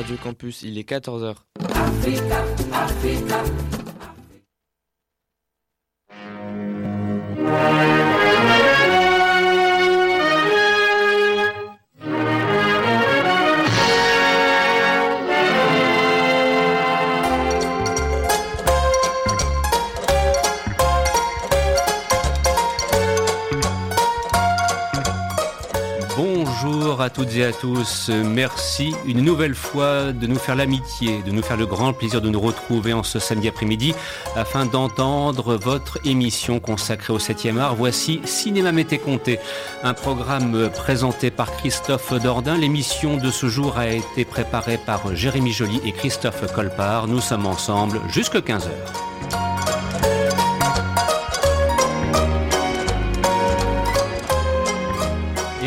Radio Campus, il est 14h. Bonjour à toutes et à tous. Merci une nouvelle fois de nous faire l'amitié, de nous faire le grand plaisir de nous retrouver en ce samedi après-midi afin d'entendre votre émission consacrée au 7e art. Voici Cinéma Mété Comté, un programme présenté par Christophe Dordain. L'émission de ce jour a été préparée par Jérémy Joly et Christophe Colpart. Nous sommes ensemble jusqu'à 15h.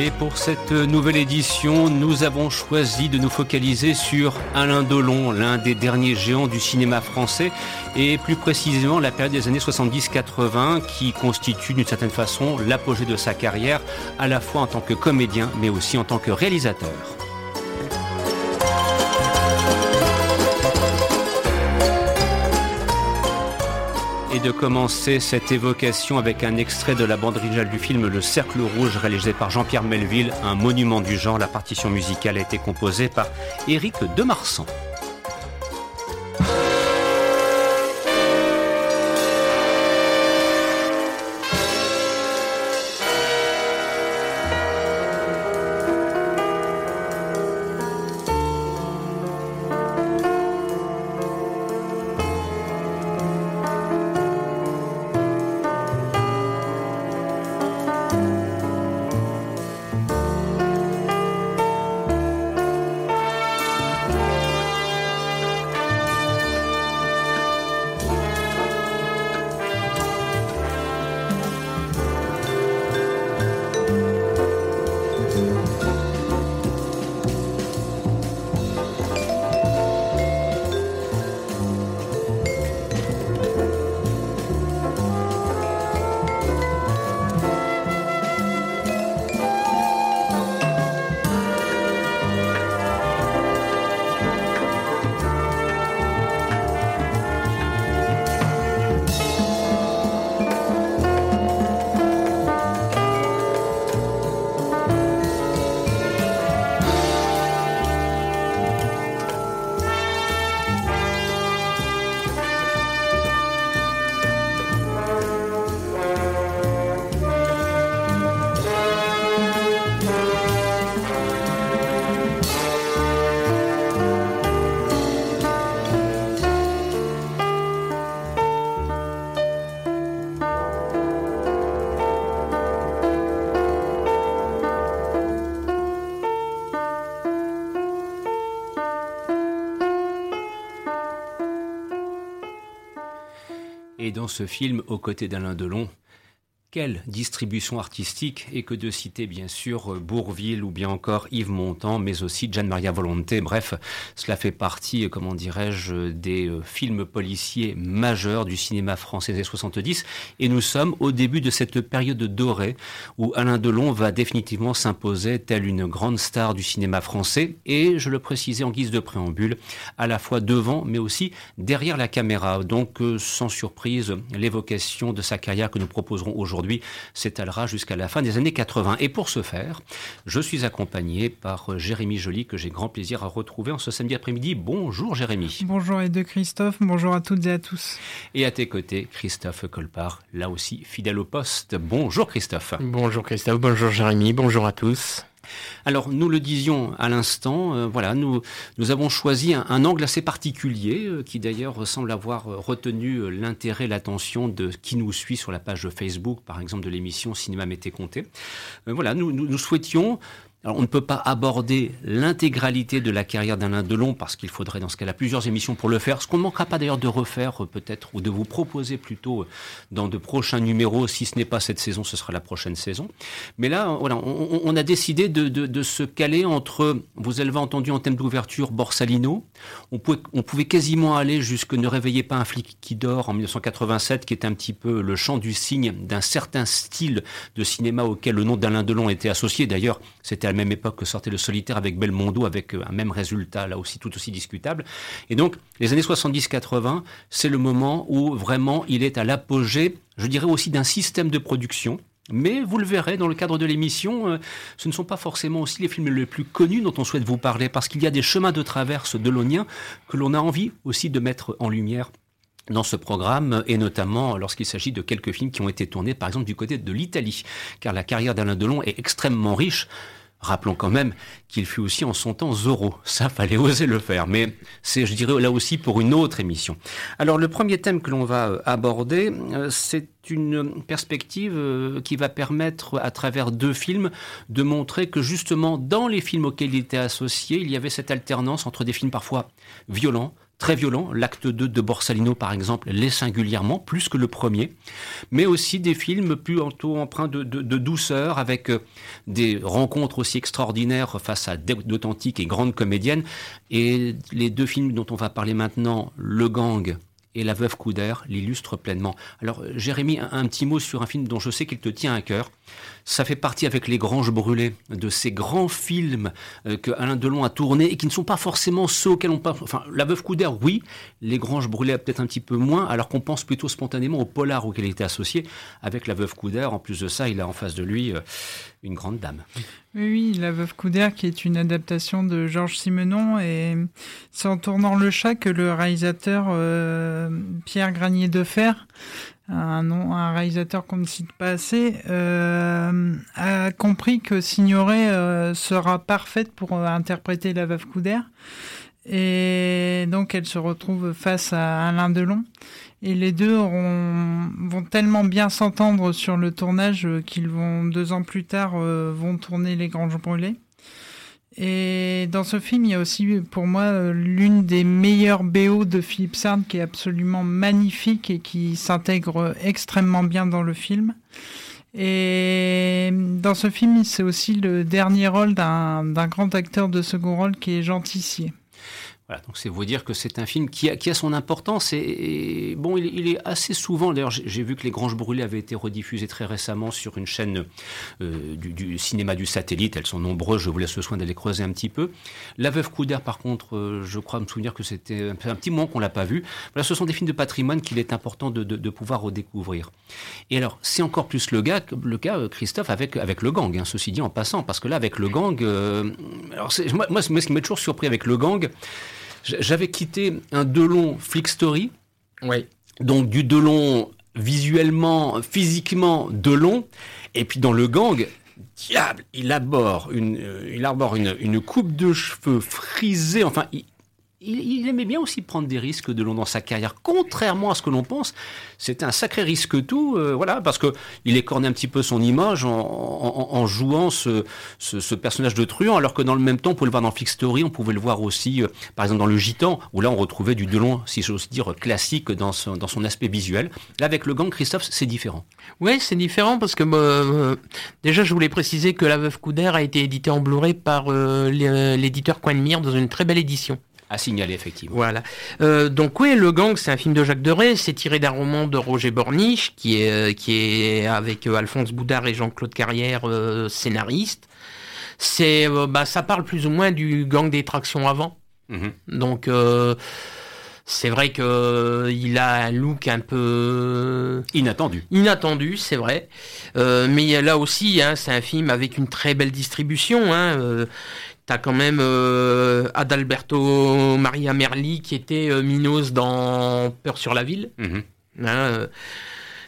Et pour cette nouvelle édition, nous avons choisi de nous focaliser sur Alain Delon, l'un des derniers géants du cinéma français, et plus précisément la période des années 70-80 qui constitue d'une certaine façon l'apogée de sa carrière, à la fois en tant que comédien, mais aussi en tant que réalisateur. Et de commencer cette évocation avec un extrait de la bande originale du film Le Cercle Rouge réalisé par Jean-Pierre Melville, un monument du genre. La partition musicale a été composée par Éric Demarsan. Et dans ce film, aux côtés d'Alain Delon, quelle distribution artistique et que de citer bien sûr Bourville ou bien encore Yves Montand, mais aussi Gian Maria Volonté. Bref, cela fait partie, comment dirais-je, des films policiers majeurs du cinéma français des 70. Et nous sommes au début de cette période dorée où Alain Delon va définitivement s'imposer tel une grande star du cinéma français. Et je le précisais en guise de préambule, à la fois devant mais aussi derrière la caméra. Donc sans surprise, l'évocation de sa carrière que nous proposerons aujourd'hui s'étalera jusqu'à la fin des années 80. Et pour ce faire, je suis accompagné par Jérémy Joly, que j'ai grand plaisir à retrouver en ce samedi après-midi. Bonjour Jérémy. Bonjour et de Christophe, bonjour à toutes et à tous. Et à tes côtés, Christophe Colpart, là aussi fidèle au poste. Bonjour Christophe. Bonjour Christophe, bonjour Jérémy, bonjour à tous. Alors, nous le disions à l'instant, euh, voilà, nous, nous avons choisi un, angle assez particulier, euh, qui d'ailleurs semble avoir retenu euh, l'intérêt, l'attention de qui nous suit sur la page Facebook, par exemple, de l'émission Cinéma Mété Comté. voilà, nous, nous souhaitions on ne peut pas aborder l'intégralité de la carrière d'Alain Delon parce qu'il faudrait dans ce cas-là plusieurs émissions pour le faire. Ce qu'on ne manquera pas d'ailleurs de refaire peut-être ou de vous proposer plutôt dans de prochains numéros. Si ce n'est pas cette saison, ce sera la prochaine saison. Mais là, voilà, on, a décidé de, se caler entre, vous avez entendu en thème d'ouverture, Borsalino. On pouvait, on quasiment aller jusque Ne réveillez pas un flic qui dort en 1987, qui est un petit peu le chant du cygne d'un certain style de cinéma auquel le nom d'Alain Delon était associé. D'ailleurs, c'était la même époque que sortait Le Solitaire avec Belmondo, avec un même résultat, là aussi tout aussi discutable. Et donc, les années 70-80, c'est le moment où vraiment il est à l'apogée, je dirais aussi d'un système de production mais vous le verrez dans le cadre de l'émission, euh, ce ne sont pas forcément aussi les films les plus connus dont on souhaite vous parler, parce qu'il y a des chemins de traverse de l'Onien que l'on a envie aussi de mettre en lumière dans ce programme, et notamment lorsqu'il s'agit de quelques films qui ont été tournés, par exemple, du côté de l'Italie, car la carrière d'Alain Delon est extrêmement riche. Rappelons quand même qu'il fut aussi en son temps Zorro. Ça, fallait oser le faire. Mais c'est, je dirais, là aussi pour une autre émission. Alors, le premier thème que l'on va euh, aborder, euh, c'est une perspective euh, qui va permettre, à travers deux films, de montrer que justement, dans les films auxquels il était associé, il y avait cette alternance entre des films parfois violents, très violent. L'acte 2 de Borsalino, par exemple, l'est singulièrement, plus que le premier. Mais aussi des films plus empreints de, de, douceur, avec euh, des rencontres aussi extraordinaires face à d'authentiques et grandes comédiennes. Et les deux films dont on va parler maintenant, Le Gang et La Veuve Couder l'illustrent pleinement. Alors, Jérémy, un, petit mot sur un film dont je sais qu'il te tient à cœur. Ça fait partie avec Les Granges Brûlées de ces grands films euh, que Alain Delon a tournés et qui ne sont pas forcément ceux auxquels on pense. Enfin, La Veuve Couder, oui. Les Granges Brûlées, peut-être un petit peu moins, alors qu'on pense plutôt spontanément au polar auquel il était associé. Avec La Veuve Couder, en plus de ça, il a en face de lui euh, une grande dame. Oui, La Veuve Couder, qui est une adaptation de Georges Simenon, et c'est en tournant le chat que le réalisateur euh, Pierre Granier de Fer un, réalisateur qu'on ne cite pas assez, euh, a compris que Signoret euh, sera parfaite pour euh, interpréter la veuve Couder. Et donc elle se retrouve face à Alain Delon. Et les deux vont tellement bien s'entendre sur le tournage qu'ils vont deux ans plus tard vont tourner Les Granges Brûlées. Et dans ce film, il y a aussi pour moi l'une des meilleures BO de Philippe Sard qui est absolument magnifique et qui s'intègre extrêmement bien dans le film. Et dans ce film, c'est aussi le dernier rôle d'un grand acteur de second rôle qui est Jean Tissier donc c'est vous dire que c'est un film qui a, qui a son importance et, bon, il, est assez souvent. D'ailleurs, j'ai vu que Les Granges Brûlées avaient été rediffusées très récemment sur une chaîne euh, du, cinéma du satellite. Elles sont nombreuses. Je vous laisse le soin d'aller creuser un petit peu. La Veuve Couder, par contre, euh, je crois me souvenir que c'était un, petit moment qu'on l'a pas vu. Voilà, ce sont des films de patrimoine qu'il est important de, de, pouvoir redécouvrir. Et alors, c'est encore plus le, gars, le cas, euh, Christophe, avec avec le gang. Hein, ceci dit en passant, parce que là, avec le gang, alors moi, moi, ce qui m'a toujours surpris avec le gang. J'avais quitté un Delon Flick Story. Oui. Donc du Delon visuellement, physiquement Delon. Et puis dans le gang, diable, il arbore une, euh, il arbore une, une coupe de cheveux frisée. Enfin, il, il, aimait bien aussi prendre des risques de long dans sa carrière, contrairement à ce que l'on pense. C'était un sacré risque tout, euh, voilà, parce que il écornait un petit peu son image en, jouant ce, personnage de truand, alors que dans le même temps, on pouvait le voir dans Fix Story, on pouvait le voir aussi, euh, par exemple, dans Le Gitan, où là, on retrouvait du Delon, si j'ose dire, classique dans son, aspect visuel. Là, avec le gang, Christophe, c'est différent. Oui, c'est différent parce que euh, déjà, je voulais préciser que La Veuve Couder a été édité en Blu-ray par l'éditeur Coin de dans une très belle édition à signaler effectivement. Voilà. Euh, donc oui, Le Gang, c'est un film de Jacques Deray. C'est tiré d'un roman de Roger Borniche, qui est euh, qui est avec euh, Alphonse Boudard et Jean-Claude Carrière, scénariste. C'est bah ça parle plus ou moins du gang des tractions avant. Mhm. Donc c'est vrai que il a un look un peu inattendu. Inattendu, c'est vrai. mais là aussi, hein, c'est un film avec une très belle distribution. Hein, T'as quand même euh, Adalberto Maria Merli qui était euh, Minos dans Peur sur la ville. Mhm. Hein, euh,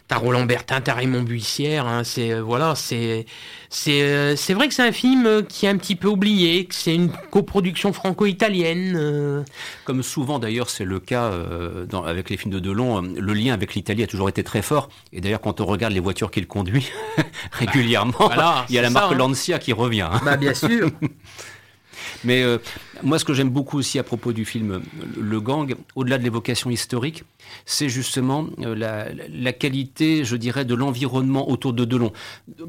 t'as Roland Bertin, t'as Raymond Buissière. Hein, c'est euh, voilà, c'est c'est c'est vrai que c'est un film qui est un petit peu oublié, que c'est une coproduction franco-italienne. Comme souvent d'ailleurs, c'est le cas dans, avec les films de Delon. Le lien avec l'Italie a toujours été très fort. Et d'ailleurs, quand on regarde les voitures qu'il conduit régulièrement, il y a la marque hein. Lancia qui revient. Bah bien sûr. Mais euh, moi, ce que j'aime beaucoup aussi à propos du film Le Gang, au-delà de l'évocation historique, c'est justement euh, la, qualité, je dirais, de l'environnement autour de Delon.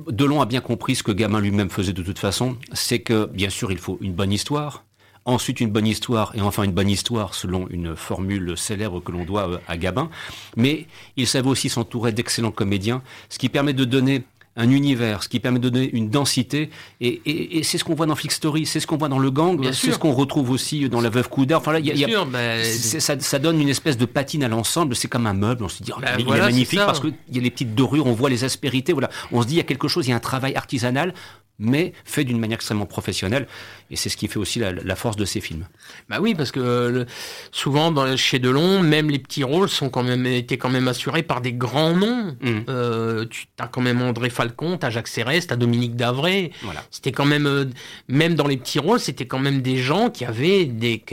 Delon a bien compris ce que Gamin lui-même faisait de toute façon, c'est que, bien sûr, il faut une bonne histoire, ensuite une bonne histoire et enfin une bonne histoire selon une formule célèbre que l'on doit euh, à Gabin. Mais il savait aussi s'entourer d'excellents comédiens, ce qui permet de donner un univers, ce qui permet de donner une densité. Et, c'est ce qu'on voit dans Flick Story, c'est ce qu'on voit dans Le Gang, c'est ce qu'on retrouve aussi dans La Veuve Coudard. Enfin là, y a, ben, ça, ça, donne une espèce de patine à l'ensemble. C'est comme un meuble. On se dit, oh, ben, il est magnifique parce qu'il y a les petites dorures, on voit les aspérités. Voilà, on se dit, il y a quelque chose, il y a un travail artisanal mais fait d'une manière extrêmement professionnelle. Et c'est ce qui fait aussi la, force de ces films. Bah oui, parce que euh, souvent dans, chez Delon, même les petits rôles sont quand même étaient quand même assurés par des grands noms. Mmh. Euh, tu as quand même André Falcon, as Jacques Serres, as Dominique Davray. Voilà. C'était quand même, euh, même dans les petits rôles, c'était quand même des gens qui avaient des,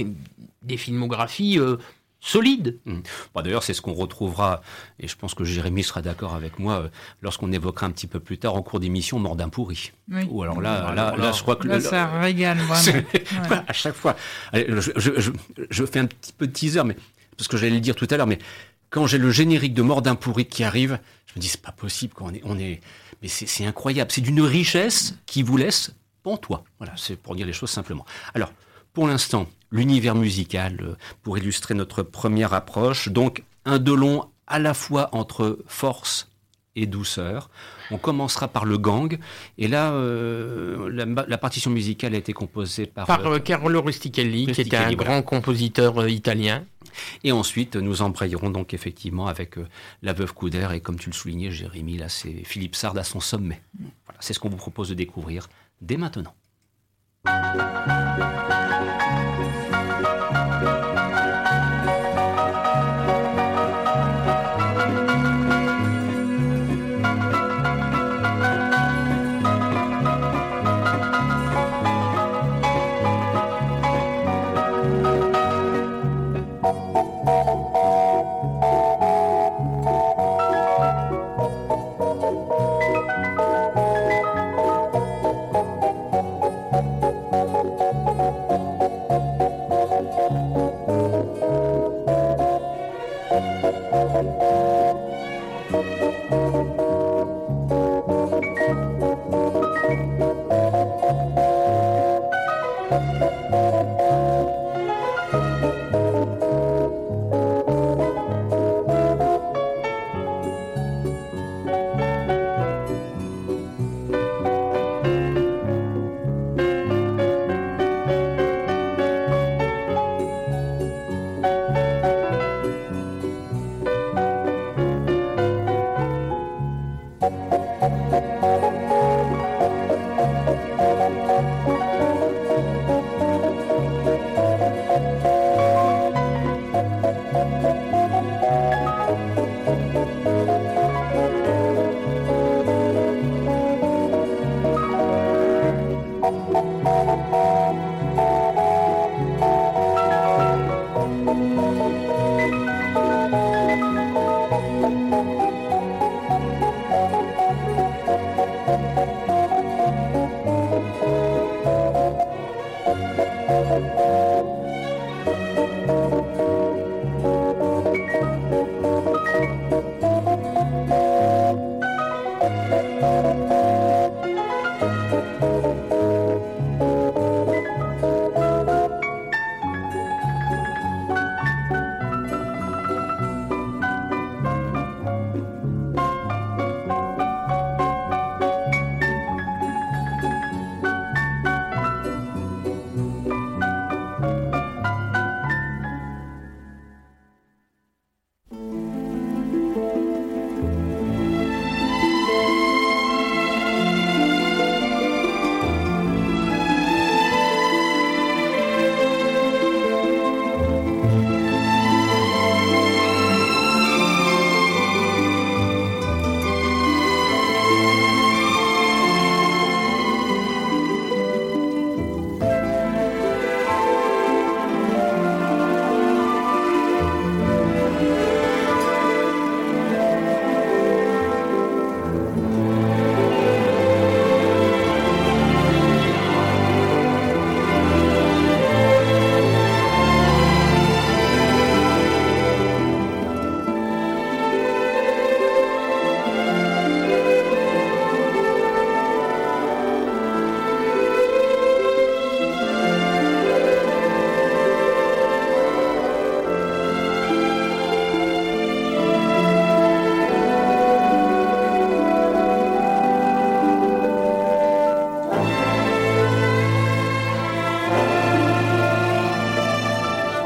des filmographies solide. Mmh. D'ailleurs, c'est ce qu'on retrouvera, et je pense que Jérémy sera d'accord avec moi, euh, lorsqu'on évoquera un petit peu plus tard en cours d'émission Mordin pourri. Ou alors là, là, là, je crois que... Là, ça régale vraiment. à chaque fois. je, fais un petit peu de teaser, mais, parce que j'allais le dire tout à l'heure, mais quand j'ai le générique de Mordin pourri qui arrive, je me dis, c'est pas possible, qu'on est, on est... Mais c'est incroyable, c'est d'une richesse qui vous laisse pantois. Voilà, c'est pour dire les choses simplement. Alors, pour l'instant, l'univers musical euh, pour illustrer notre première approche. Donc un Delon à la fois entre force et douceur. On commencera par le gang, et là, euh, la, partition musicale a été composée par... Par euh, Carlo Rustichelli, qui était un grand compositeur italien. Et ensuite, nous embrayerons donc effectivement avec La Veuve Couder, et comme tu le soulignais, Jérémy, là, c'est Philippe Sard à son sommet. Voilà, c'est ce qu'on vous propose de découvrir dès maintenant.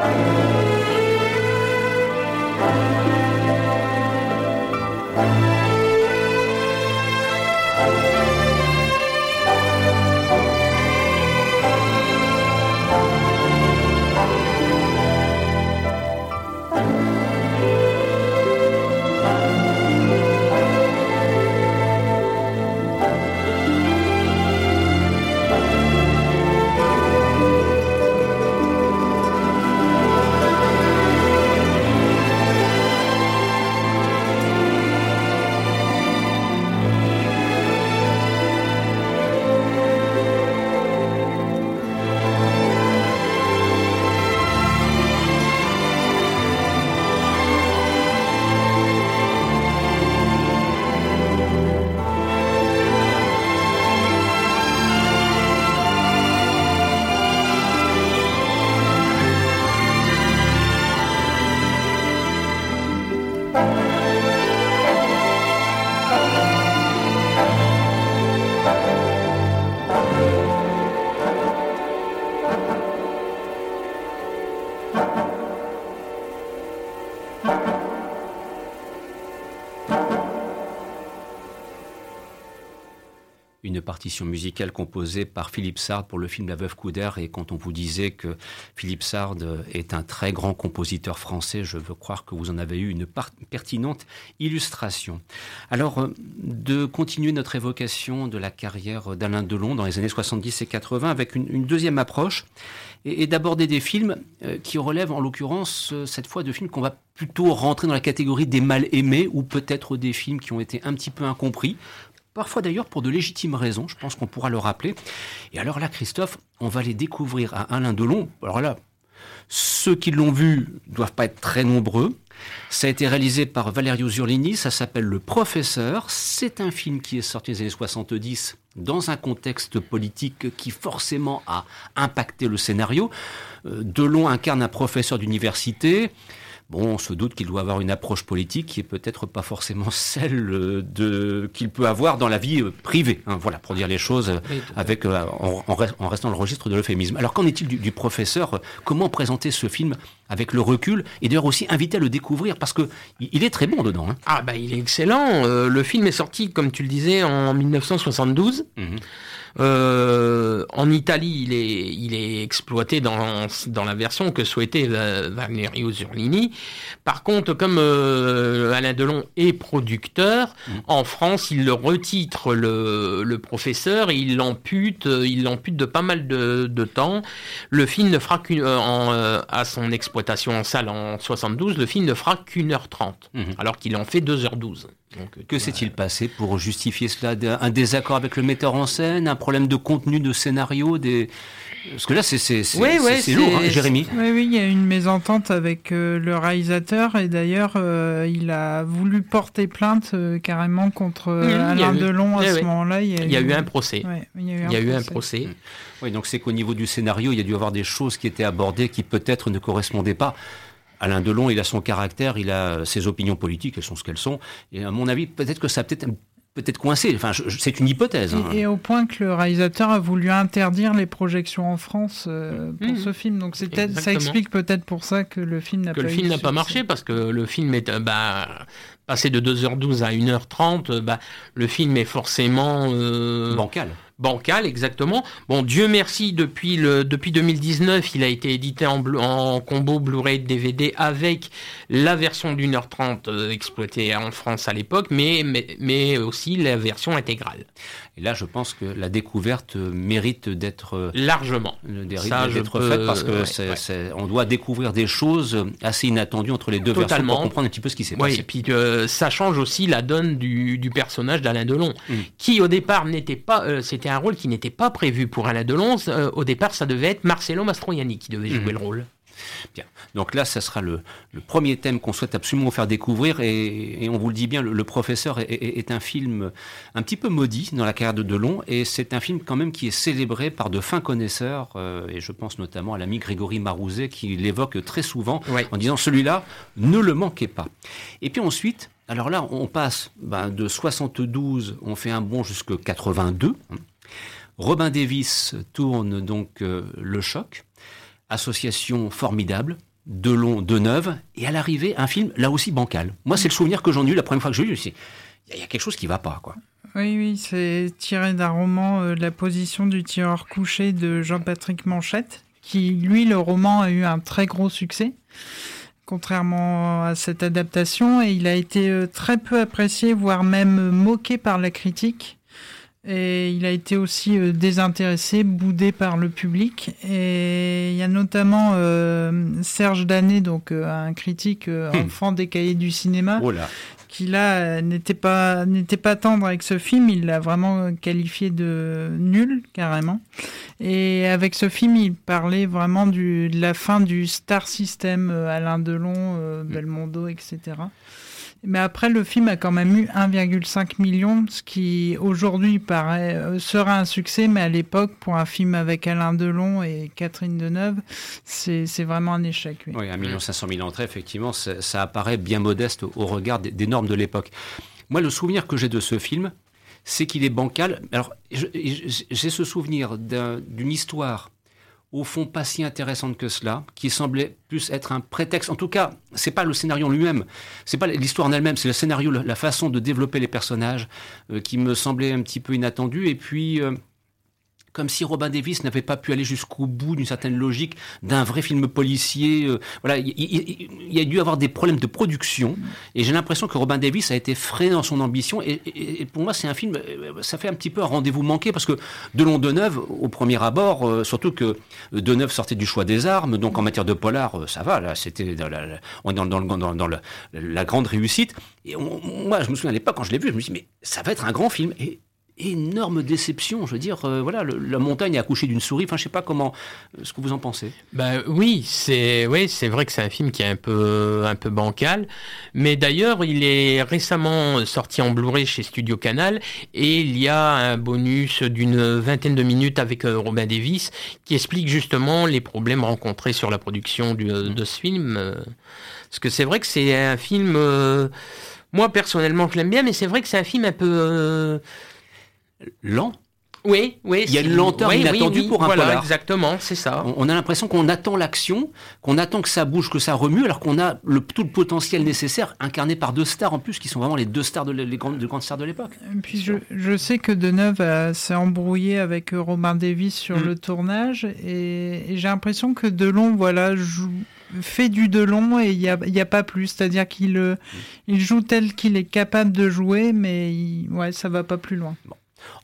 Thank you. Partition musicale composée par Philippe Sard pour le film La Veuve Couder. Et quand on vous disait que Philippe Sard est un très grand compositeur français, je veux croire que vous en avez eu une pertinente illustration. Alors, euh, de continuer notre évocation de la carrière d'Alain Delon dans les années 70 et 80 avec une, deuxième approche et, d'aborder des films euh, qui relèvent en l'occurrence euh, cette fois de films qu'on va plutôt rentrer dans la catégorie des mal aimés ou peut-être des films qui ont été un petit peu incompris parfois d'ailleurs pour de légitimes raisons, je pense qu'on pourra le rappeler. Et alors là, Christophe, on va les découvrir à Alain Delon. Alors là, ceux qui l'ont vu doivent pas être très nombreux. Ça a été réalisé par Valerio Zurlini, ça s'appelle Le Professeur. C'est un film qui est sorti des années 70 dans un contexte politique qui forcément a impacté le scénario. Euh, Delon incarne un professeur d'université bon, on se doute qu'il doit avoir une approche politique qui est peut-être pas forcément celle euh, de qu'il peut avoir dans la vie euh, privée. Hein, voilà, pour dire les choses euh, avec en, restant dans le registre de l'euphémisme. Alors qu'en est-il du, professeur Comment présenter ce film avec le recul et d'ailleurs aussi inviter à le découvrir? Parce que il est très bon dedans. Hein. Ah bah il est excellent. le film est sorti, comme tu le disais, en 1972. Euh, en Italie, il est, il est exploité dans, dans la version que souhaitait Valerio Zurlini. Par contre, comme euh, Alain Delon est producteur, mm. en France, il le retitre le, le professeur et il l'ampute, il l'ampute de pas mal de, de, temps. Le film ne fera qu'une, euh, à son exploitation en salle en 72, le film ne fera qu'une heure trente, mm-hmm. alors qu'il en fait 2h12 que s'est-il passé pour justifier cela Un désaccord avec le metteur en scène Un problème de contenu, de scénario des... Parce que là, c'est lourd, hein, Jérémy. Oui, oui, il y a une mésentente avec euh, le réalisateur et d'ailleurs, euh, il a voulu porter plainte euh, carrément contre Alain Delon à ce moment-là. Il y a, eu un procès. il y a eu, un, procès. Mmh. Oui, donc c'est qu'au niveau du scénario, il y a dû y avoir des choses qui étaient abordées qui peut-être ne correspondaient pas Alain Delon, il a son caractère, il a ses opinions politiques, elles sont ce qu'elles sont. Et à mon avis, peut-être que ça peut-être peut-être coincé. Enfin, c'est une hypothèse. Hein. Et, au point que le réalisateur a voulu interdire les projections en France euh, pour mmh. ce film. Donc ça explique peut-être pour ça que le film n'a pas. Que le film n'a pas marché parce que le film est euh, bah, passé de 2h12 à 1h30. Bah, le film est forcément euh, bancal bancal, exactement. Bon, Dieu merci, depuis, le, depuis 2019, il a été édité en, en combo Blu-ray DVD avec la version d'une heure trente euh, exploitée en France à l'époque, mais, mais, mais aussi la version intégrale. Et là, je pense que la découverte mérite d'être euh, largement d'être faite parce que on doit découvrir des choses assez inattendues entre les deux versions pour comprendre un petit peu ce qui s'est passé. Et puis euh, ça change aussi la donne du, du personnage d'Alain Delon, mm. qui au départ n'était pas, euh, c'était un rôle qui n'était pas prévu pour Alain Delon. au départ, ça devait être Marcello Mastroianni qui devait jouer mm. le rôle. Bien. Donc là, ça sera le, premier thème qu'on souhaite absolument faire découvrir. Et, on vous le dit bien, le, professeur est, un film un petit peu maudit dans la carrière de Delon. Et c'est un film quand même qui est célébré par de fins connaisseurs. Euh, et je pense notamment à l'ami Grégory Marouzet qui l'évoque très souvent en disant celui-là, ne le manquez pas. Et puis ensuite, alors là, on passe ben, de 72, on fait un bond jusqu'à 82. Robin Davis tourne donc euh, Le Choc association formidable, Delon, Deneuve, et à l'arrivée, un film là aussi bancal. Moi, c'est le souvenir que j'en ai eu la première fois que j'ai eu. Il y a quelque chose qui va pas, quoi. Oui, oui, c'est tiré d'un roman euh, La position du tireur couché de Jean-Patrick Manchette, qui, lui, le roman a eu un très gros succès, contrairement à cette adaptation, et il a été euh, très peu apprécié, voire même moqué par la critique. Et il a été aussi euh, désintéressé, boudé par le public. Et il y a notamment Serge Danet, donc un critique enfant des cahiers du cinéma, oh là qui là n'était pas n'était pas tendre avec ce film, il l'a vraiment qualifié de nul carrément. Et avec ce film, il parlait vraiment du, de la fin du star system, euh, Alain Delon, euh, mm. Belmondo, etc. Mais après, le film a quand même eu 1,5 million, ce qui aujourd'hui paraît euh, sera un succès, mais à l'époque, pour un film avec Alain Delon et Catherine Deneuve, c'est vraiment un échec. Oui, 1,5 million 500 000 entrées, effectivement, ça, apparaît bien modeste au, regard des, normes de l'époque. Moi, le souvenir que j'ai de ce film, c'est qu'il est bancal. Alors, j'ai ce souvenir d'une histoire au fond pas si intéressante que cela, qui semblait plus être un prétexte. En tout cas, c'est pas le scénario lui-même, c'est pas l'histoire en elle-même, c'est le scénario, la façon de développer les personnages euh, qui me semblait un petit peu inattendu. Et puis, euh, comme si Robin Davis n'avait pas pu aller jusqu'au bout d'une certaine logique d'un vrai film policier. Euh, voilà, il, y a dû avoir des problèmes de production, et j'ai l'impression que Robin Davis a été freiné dans son ambition. Et, pour moi, c'est un film, euh, ça fait un petit peu un rendez-vous manqué parce que Delon Deneuve, au premier abord, euh, surtout que Deneuve sortait du choix des armes, donc en matière de polar, ça va. Là, c'était on est dans, dans, dans, la grande réussite. Et moi, je me souviens à l'époque quand je l'ai vu, je me suis dit mais ça va être un grand film. Et énorme déception. Je veux dire, euh, voilà, la montagne a accouché d'une souris. Enfin, je sais pas comment, euh, ce que vous en pensez. Ben oui, c'est oui, c'est vrai que c'est un film qui est un peu un peu bancal, mais d'ailleurs, il est récemment sorti en Blu-ray chez Studio Canal et il y a un bonus d'une vingtaine de minutes avec euh, Robin Davis qui explique justement les problèmes rencontrés sur la production de ce film. Parce que c'est vrai que c'est un film. moi personnellement, je l'aime bien, mais c'est vrai que c'est un film un peu lent. Oui, oui. Il y a une lenteur inattendue pour un voilà, Exactement, c'est ça. On, a l'impression qu'on attend l'action, qu'on attend que ça bouge, que ça remue, alors qu'on a le, tout le potentiel nécessaire incarné par deux stars en plus, qui sont vraiment les deux stars de les grandes, grandes stars de l'époque. Puis je, sais que Deneuve s'est embrouillé avec Robin Davis sur mm. le tournage, et, j'ai l'impression que Delon, voilà, joue fait du Delon et il n'y a, y a, pas plus. C'est-à-dire qu'il il joue tel qu'il est capable de jouer, mais il, ouais, ça va pas plus loin.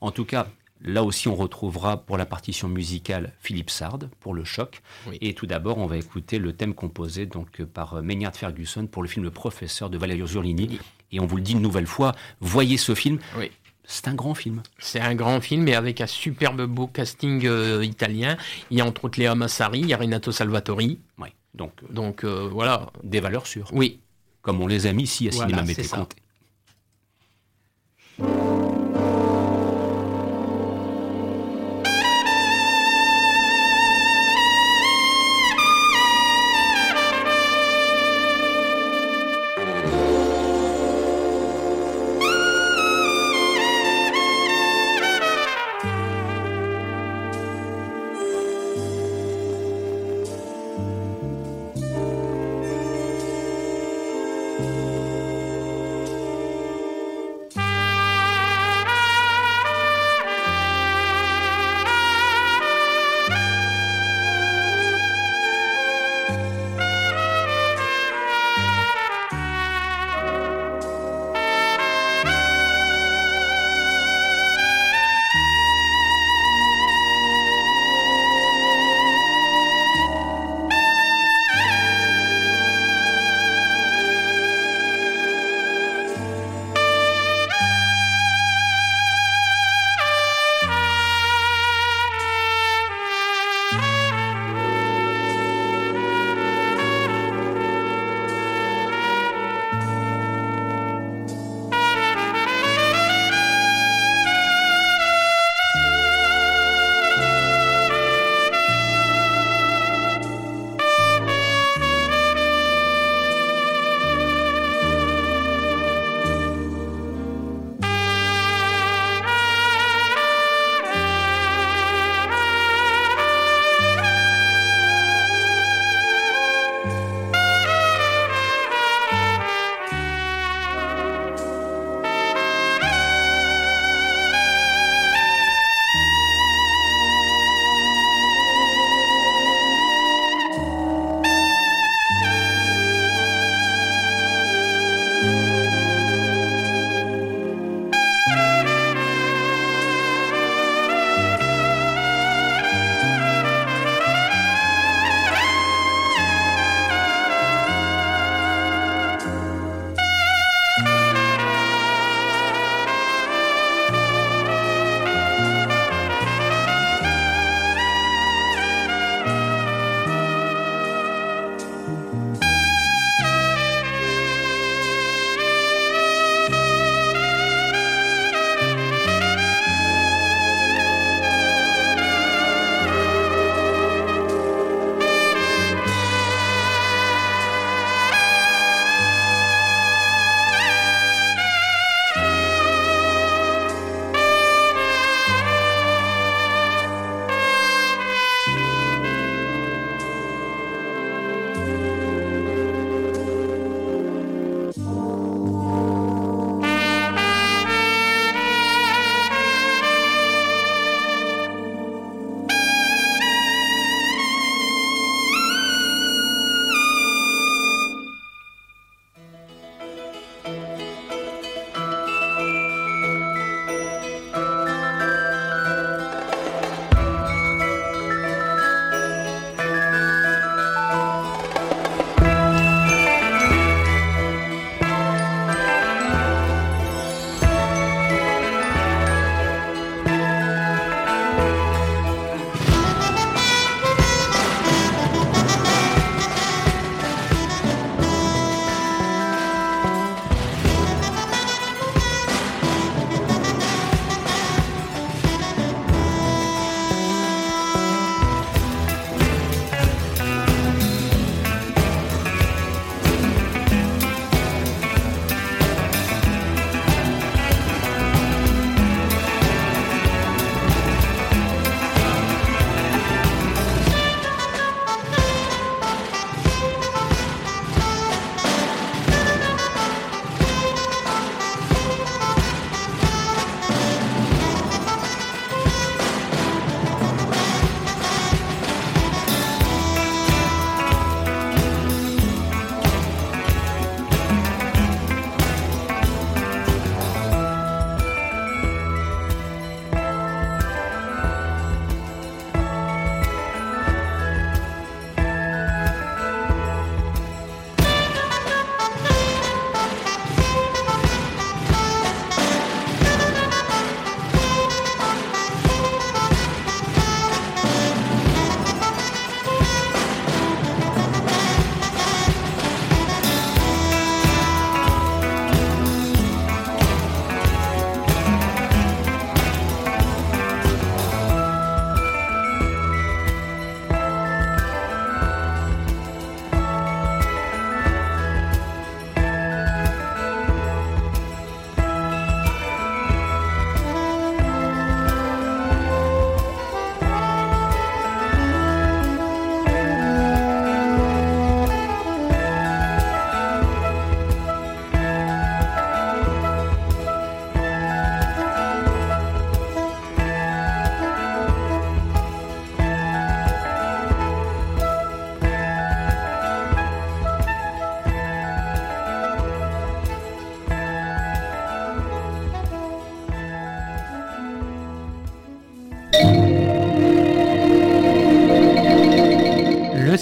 En tout cas, Là aussi, on retrouvera pour la partition musicale Philippe Sard pour le choc. Et tout d'abord, on va écouter le thème composé donc par Maynard Ferguson pour le film Le Professeur de Valerio Zurlini. Et on vous le dit une nouvelle fois, voyez ce film. C'est un grand film. C'est un grand film et avec un superbe beau casting euh, italien. Il y a entre autres Léa Massari, il y a Renato Salvatori. Oui. Donc, donc euh, voilà. Des valeurs sûres. Oui. Comme on les a mis ici à Cinéma Mété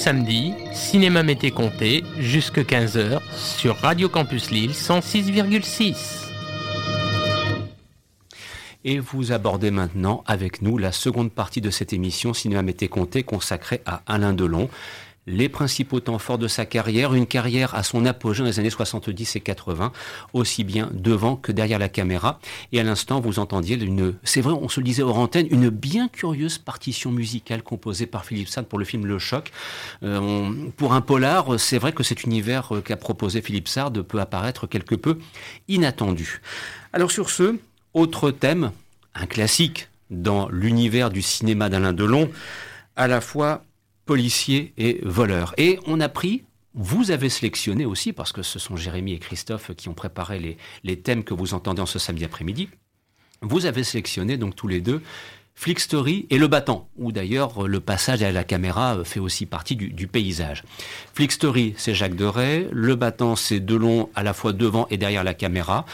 samedi, Cinéma Mété Comté, jusque 15h, sur Radio Campus Lille 106,6. Et vous abordez maintenant avec nous la seconde partie de cette émission Cinéma Mété Comté consacrée à Alain Delon les principaux temps forts de sa carrière, une carrière à son apogée dans les années 70 et 80, aussi bien devant que derrière la caméra. Et à l'instant, vous entendiez une, c'est vrai, on se le disait hors antenne, une bien curieuse partition musicale composée par Philippe Sard pour le film Le Choc. Euh, pour un polar, c'est vrai que cet univers euh, qu'a proposé Philippe Sard peut apparaître quelque peu inattendu. Alors sur ce, autre thème, un classique dans l'univers du cinéma d'Alain Delon, à la fois policiers et voleurs. Et on a pris, vous avez sélectionné aussi, parce que ce sont Jérémy et Christophe qui ont préparé les, thèmes que vous entendez en ce samedi après-midi, vous avez sélectionné donc tous les deux Flick Story et Le Battant, où d'ailleurs le passage à la caméra fait aussi partie du, paysage. Flick Story, c'est Jacques Deray, Le Battant, c'est Delon à la fois devant et derrière la caméra.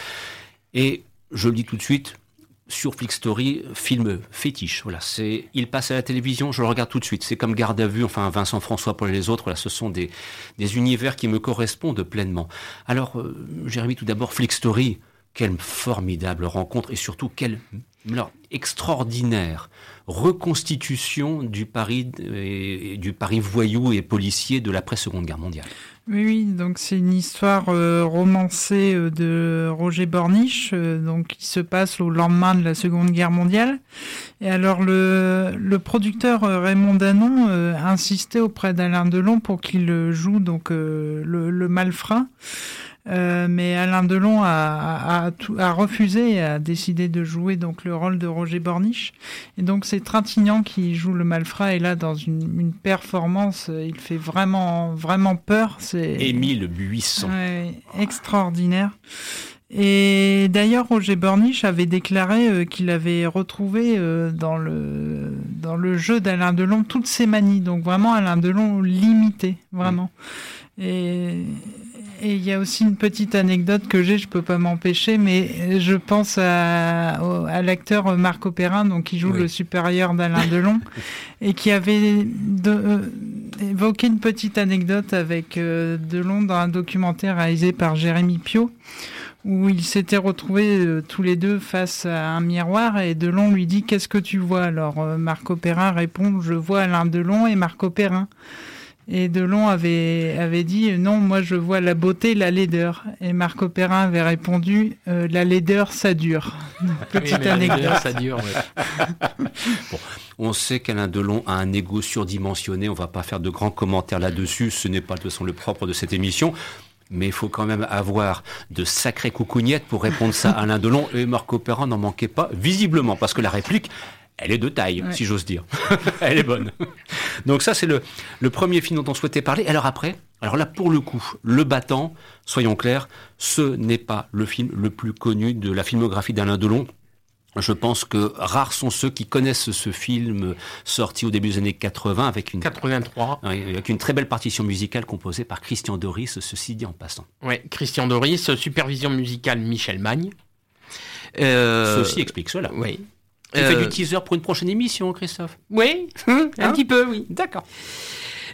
Et je le dis tout de suite, sur Flick Story, film fétiche. Voilà, c'est, il passe à la télévision, je le regarde tout de suite. C'est comme Garde à vue, enfin Vincent François pour les autres. Voilà, ce sont des, des univers qui me correspondent pleinement. Alors, euh, Jérémy, tout d'abord, Flick Story, quelle formidable rencontre et surtout quelle alors, extraordinaire reconstitution du Paris, du Paris voyou et policier de l'après-seconde guerre mondiale. Oui, oui, donc c'est une histoire euh, romancée euh, de Roger Borniche, euh, donc qui se passe au lendemain de la Seconde Guerre mondiale. Et alors le, producteur Raymond Danon a insisté auprès d'Alain Delon pour qu'il joue donc le, le malfrat. Euh, mais Alain Delon a, a, a, refusé et a décidé de jouer donc le rôle de Roger Borniche. Et donc c'est Trintignant qui joue le malfrat et là dans une, une performance, euh, il fait vraiment vraiment peur. C'est Émile Buisson. Ouais, extraordinaire. Et d'ailleurs, Roger Borniche avait déclaré euh, qu'il avait retrouvé euh, dans le dans le jeu d'Alain Delon toutes ses manies. Donc vraiment Alain Delon limité, vraiment. Et et il y a aussi une petite anecdote que j'ai, je peux pas m'empêcher, mais je pense à, à l'acteur Marco Perrin, donc qui joue oui. le supérieur d'Alain Delon, et qui avait de, euh, évoqué une petite anecdote avec euh, Delon dans un documentaire réalisé par Jérémy Pio, où ils s'étaient retrouvés euh, tous les deux face à un miroir, et Delon lui dit Qu'est-ce que tu vois Alors? Marco Perrin répond Je vois Alain Delon et Marco Perrin. Et Delon avait, avait dit non, moi je vois la beauté, la laideur. Et Marco Perrin avait répondu euh, la laideur, ça dure. Petite oui, anecdote. Laideur, ça dure. Ouais. bon, on sait qu'Alain Delon a un ego surdimensionné. On va pas faire de grands commentaires là-dessus. Ce n'est pas de toute façon le propre de cette émission. Mais il faut quand même avoir de sacrées coucougnettes pour répondre ça à Alain Delon. Et Marco Perrin n'en manquait pas, visiblement, parce que la réplique, elle est de taille, ouais. si j'ose dire. elle est bonne. Donc ça, c'est le, le premier film dont on souhaitait parler. Alors après, alors là, pour le coup, Le Battant, soyons clairs, ce n'est pas le film le plus connu de la filmographie d'Alain Delon. Je pense que rares sont ceux qui connaissent ce film sorti au début des années 80 avec une 83 avec une très belle partition musicale composée par Christian Doris, ceci dit en passant. Oui, Christian Doris, supervision musicale Michel Magne. Euh... Ceci explique cela. Oui. Tu euh... fais du teaser pour une prochaine émission, Christophe Oui, un hein petit peu, oui. D'accord.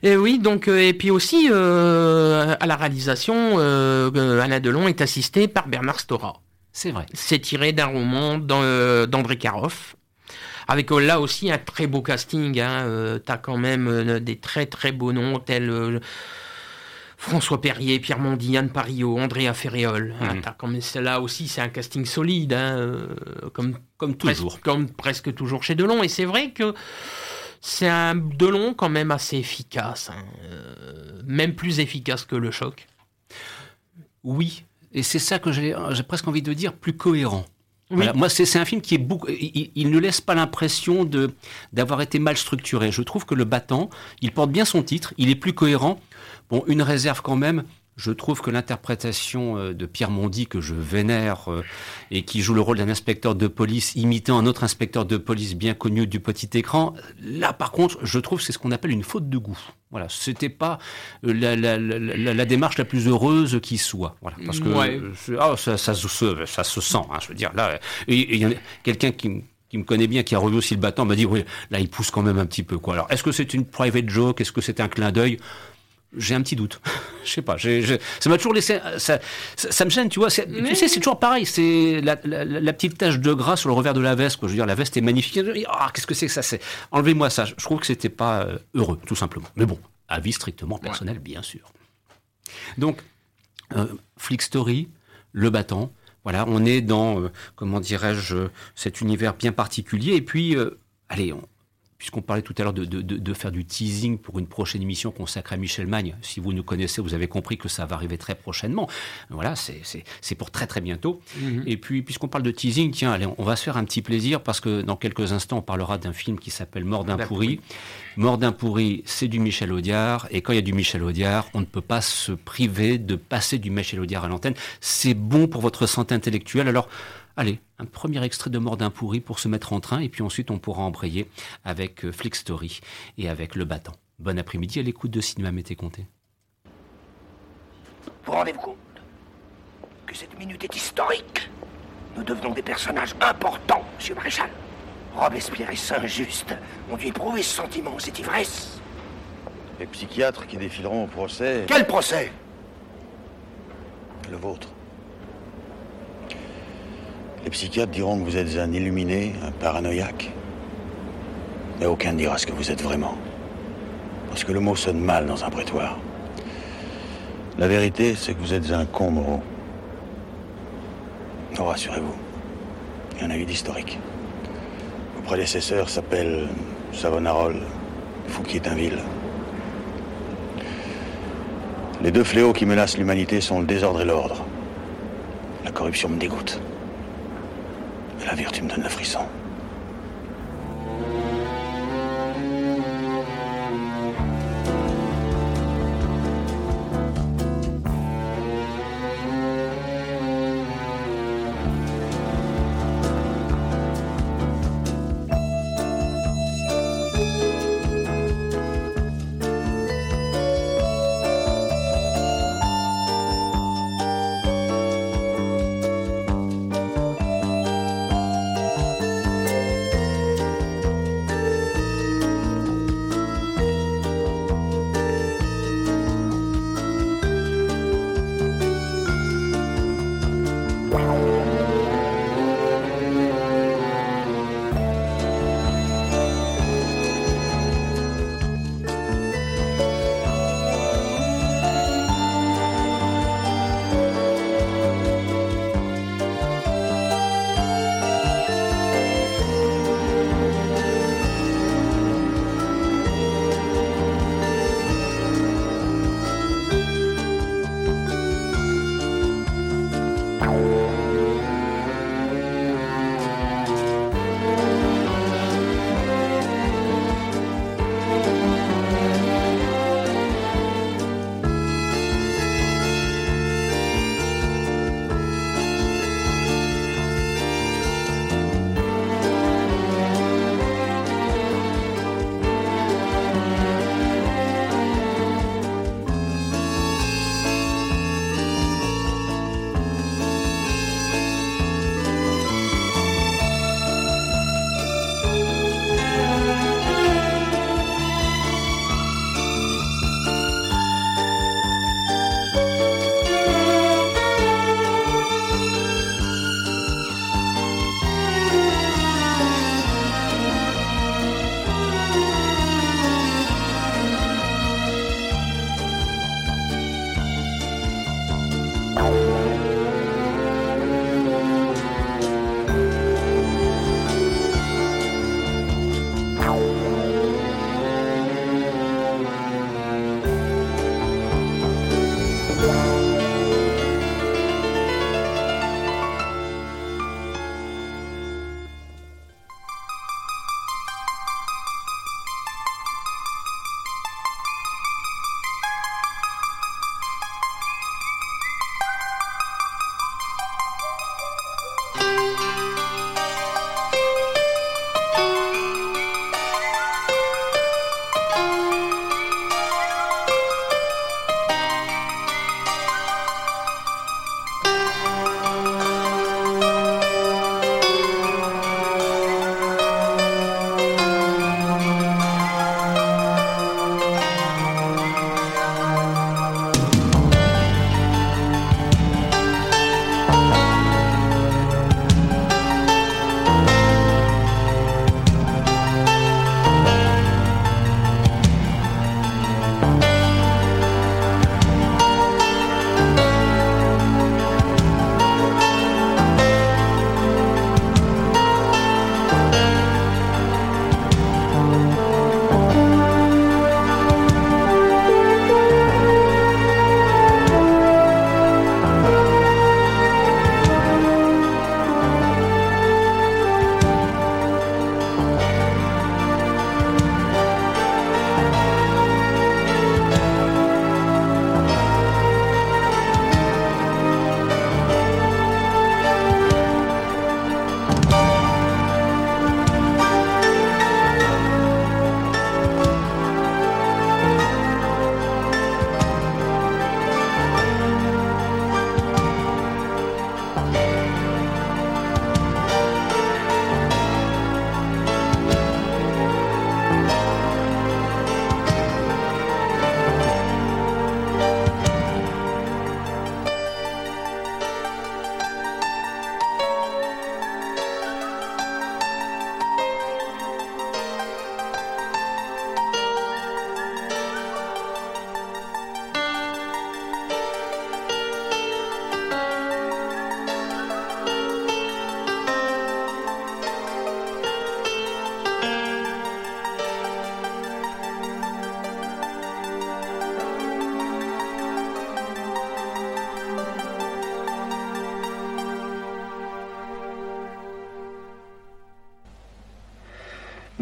Et oui, donc et puis aussi euh, à la réalisation, euh, Alain Delon est assisté par Bernard Stora. C'est vrai. C'est tiré d'un roman d'André Caroff. Avec euh, là aussi un très beau casting. Hein, euh, T'as quand même euh, des très très beaux noms tels euh, François Perrier, Pierre Mondi, Anne Parillo, Andrea Ferréol. Mmh. Hein, comme là aussi, c'est un casting solide, hein, comme, comme toujours. Presque, comme presque toujours chez Delon. Et c'est vrai que c'est un Delon quand même assez efficace, hein, euh, même plus efficace que le choc. Oui, et c'est ça que j'ai presque envie de dire, plus cohérent. Oui. Voilà. Moi, c'est un film qui est beaucoup. Il, il ne laisse pas l'impression de d'avoir été mal structuré. Je trouve que le battant, il porte bien son titre, il est plus cohérent. Bon, une réserve quand même. Je trouve que l'interprétation de Pierre Mondy, que je vénère, et qui joue le rôle d'un inspecteur de police imitant un autre inspecteur de police bien connu du petit écran, là par contre, je trouve que c'est ce qu'on appelle une faute de goût. Voilà, c'était pas la, la, la, la, démarche la plus heureuse qui soit. Voilà, parce que ouais. oh, ça, ça, ça, ça, se sent. Hein, je veux dire, là, il y a quelqu'un qui qui me connaît bien, qui a revu aussi le bâton, m'a dit oui, là il pousse quand même un petit peu quoi. Alors est-ce que c'est une private joke, est-ce que c'est un clin d'œil? J'ai un petit doute. Je sais pas. ça m'a toujours laissé. Ça, ça, me gêne, tu vois. Tu sais, c'est toujours pareil. C'est la, petite tache de gras sur le revers de la veste. Quoi. Je veux dire, la veste est magnifique. Ah, qu'est-ce que c'est que ça C'est enlevez-moi ça. Je trouve que c'était pas euh, heureux, tout simplement. Mais bon, avis strictement personnel, bien sûr. Donc, euh, Flick Story, le battant. Voilà, on est dans, euh, comment dirais-je, cet univers bien particulier. Et puis, allez, on, puisqu'on parlait tout à l'heure de, faire du teasing pour une prochaine émission consacrée à Michel Magne, si vous nous connaissez, vous avez compris que ça va arriver très prochainement. Voilà, c'est pour très très bientôt. Mhm. Et puis, puisqu'on parle de teasing, tiens, allez, on va se faire un petit plaisir parce que dans quelques instants, on parlera d'un film qui s'appelle Mort d'un pourri. Mort d'un pourri, c'est du Michel Audiard. Et quand il y a du Michel Audiard, on ne peut pas se priver de passer du Michel Audiard à l'antenne. C'est bon pour votre santé intellectuelle. Alors, Allez, un premier extrait de Mort d'un pourri pour se mettre en train, et puis ensuite on pourra embrayer avec euh, Flick Story et avec Le Battant. Bon après-midi à l'écoute de Cinéma Mété Comté. Vous rendez-vous compte que cette minute est historique? Nous devenons des personnages importants, monsieur Maréchal. Robespierre et Saint-Just ont dû éprouver ce sentiment, cette ivresse. Les psychiatres qui défileront au procès. Quel procès? Le vôtre. Les psychiatres diront que vous êtes un illuminé, un paranoïaque. Mais aucun ne dira ce que vous êtes vraiment. Parce que le mot sonne mal dans un prétoire. La vérité, c'est que vous êtes un con, Moreau. Oh, rassurez-vous. Il y en a eu d'historique. Vos prédécesseurs s'appellent Savonarole, Fouquier-Tinville. Les deux fléaux qui menacent l'humanité sont le désordre et l'ordre. La corruption me dégoûte. La vertu me donne le frisson.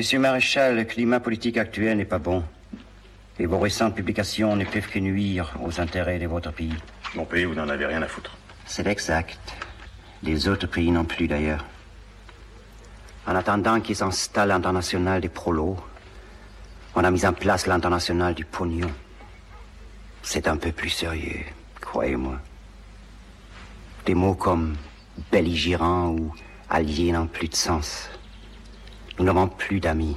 Monsieur Maréchal, le climat politique actuel n'est pas bon. Et vos récentes publications ne peuvent que nuire aux intérêts de votre pays. Mon pays, vous n'en avez rien à foutre. C'est exact. Les autres pays non plus, d'ailleurs. En attendant qu'ils s'installent l'international des prolos, on a mis en place l'international du pognon. C'est un peu plus sérieux, croyez-moi. Des mots comme belligérant ou allié n'ont plus de sens. Nous n'avons plus d'amis.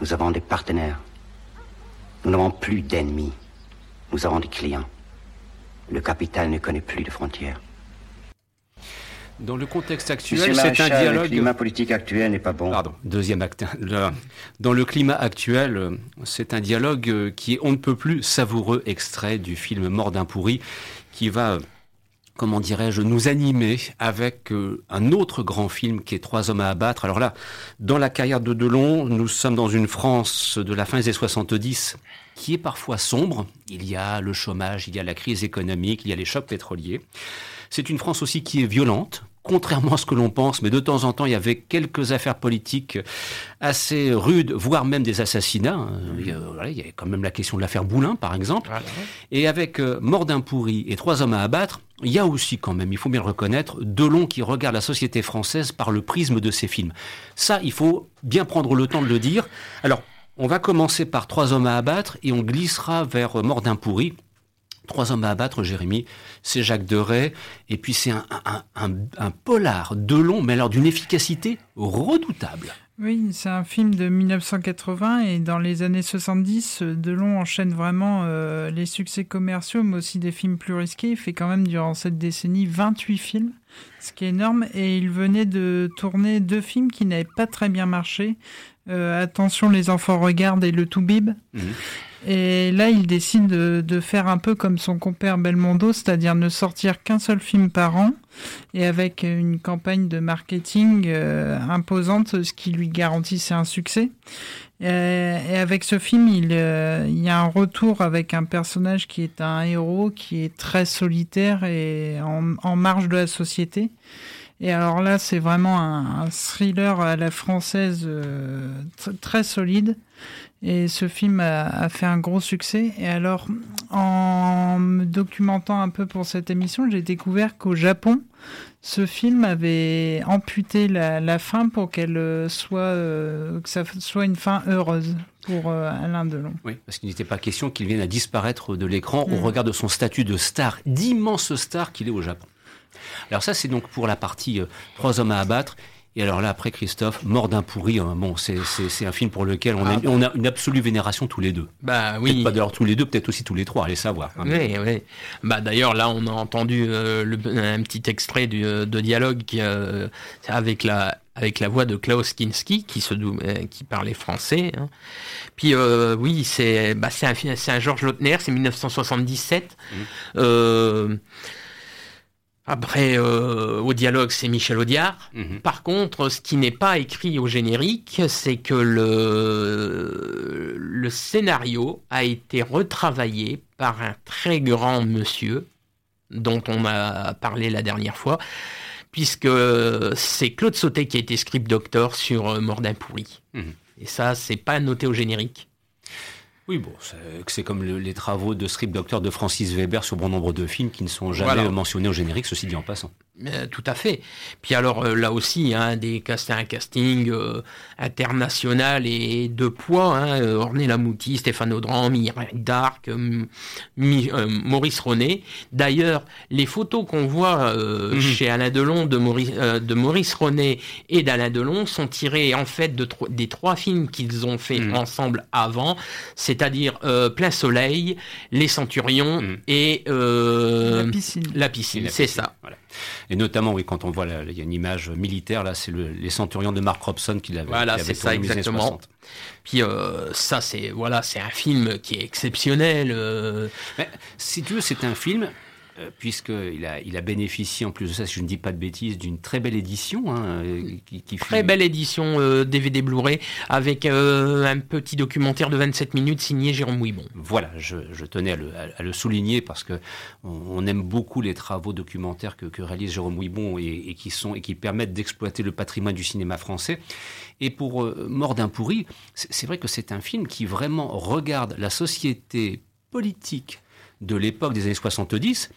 Nous avons des partenaires. Nous n'avons plus d'ennemis. Nous avons des clients. Le capital ne connaît plus de frontières. Dans le contexte actuel, c'est un dialogue. Le climat politique actuel n'est pas bon. Pardon, deuxième acte. Dans le climat actuel, c'est un dialogue qui est on ne peut plus savoureux extrait du film Mort d'un pourri, qui va comment dirais-je, nous animer avec euh, un autre grand film qui est Trois hommes à abattre. Alors là, dans la carrière de Delon, nous sommes dans une France de la fin des années 70 qui est parfois sombre. Il y a le chômage, il y a la crise économique, il y a les chocs pétroliers. C'est une France aussi qui est violente, contrairement à ce que l'on pense, mais de temps en temps, il y avait quelques affaires politiques assez rudes, voire même des assassinats. Il y a, quand même la question de l'affaire Boulin, par exemple. Et avec euh, Mort d'un pourri et Trois hommes à abattre, il y a aussi quand même, il faut bien le reconnaître, Delon qui regarde la société française par le prisme de ses films. Ça, il faut bien prendre le temps de le dire. Alors, on va commencer par Trois hommes à abattre et on glissera vers Mort d'un pourri. Trois hommes à abattre, Jérémy, c'est Jacques Deray, et puis c'est un, un, polar de long, mais alors d'une efficacité redoutable. Oui, c'est un film de 1980 et dans les années 70, Delon enchaîne vraiment euh, les succès commerciaux, mais aussi des films plus risqués. Il fait quand même durant cette décennie 28 films, ce qui est énorme. Et il venait de tourner deux films qui n'avaient pas très bien marché. Euh, attention, les enfants regardent et le Toubib. Mmh. Et là, il décide de, faire un peu comme son compère Belmondo, c'est-à-dire ne sortir qu'un seul film par an, et avec une campagne de marketing euh, imposante, ce qui lui garantissait un succès. Et, avec ce film, euh, il, y a un retour avec un personnage qui est un héros, qui est très solitaire et en, marge de la société. Et alors là, c'est vraiment un, thriller à la française euh, très solide. Et ce film a, fait un gros succès. Et alors, en me documentant un peu pour cette émission, j'ai découvert qu'au Japon, ce film avait amputé la, fin pour qu'elle soit, euh, que ça soit une fin heureuse pour euh, Alain Delon. Oui, parce qu'il n'était pas question qu'il vienne à disparaître de l'écran au mm. regard de son statut de star, d'immense star qu'il est au Japon. Alors ça, c'est donc pour la partie euh, Trois hommes à abattre. Et alors là, après Christophe, Mort d'un pourri, hein, bon, c'est un film pour lequel on, a, ah. on, a, une absolue vénération tous les deux. Bah oui. Pas d'ailleurs tous les deux, peut-être aussi tous les trois, allez savoir. Hein. Oui, oui. Bah d'ailleurs, là, on a entendu euh, le, un petit extrait du, euh, de dialogue qui, euh, avec la avec la voix de Klaus Kinski qui se qui parlait français. Hein. Puis oui, c'est bah, c'est un c'est un Georges Lautner, c'est 1977. Mmh. Après, euh, au dialogue, c'est Michel Audiard. Mhm. Par contre, ce qui n'est pas écrit au générique, c'est que le, le scénario a été retravaillé par un très grand monsieur dont on a parlé la dernière fois, puisque c'est Claude Sautet qui a été script doctor sur Mordin pourri. Mhm. Et ça, c'est pas noté au générique. Oui, bon, c'est comme les travaux de script docteur de Francis Weber sur bon nombre de films qui ne sont jamais mentionnés au générique, ceci dit en passant. Euh, tout à fait. Puis alors euh, là aussi, hein, des un casting euh, international et de poids. Hein, Orné Lamouti, Stéphane Audran, Mireille Darc, Maurice René. D'ailleurs, les photos qu'on voit mhm. chez Alain Delon de Maurice, de Maurice René et d'Alain Delon sont tirées en fait de des trois films qu'ils ont fait mhm. ensemble avant, c'est-à-dire Plein Soleil, Les Centurions mhm. et La piscine. La piscine, c'est ça. Voilà. Et notamment, oui, quand on voit, il y a une image militaire, là, c'est le, les centurions de Mark Robson qui l'avait Voilà, c'est ça, exactement. Puis euh, ça, c'est voilà, c'est un film qui est exceptionnel. Euh. Mais, si tu veux, c'est un film euh, puisqu'il a, il a bénéficié, en plus de ça, si je ne dis pas de bêtises, d'une très belle édition. Hein, qui, Très belle édition DVD Blu-ray, avec un petit documentaire de 27 minutes signé Jérôme Ouibon. Voilà, je, tenais à le, souligner parce que on, aime beaucoup les travaux documentaires que, réalise Jérôme Ouibon et, qui sont, et qui permettent d'exploiter le patrimoine du cinéma français. Et pour Mort d'un pourri, c'est vrai que c'est un film qui vraiment regarde la société politique de l'époque des années 70,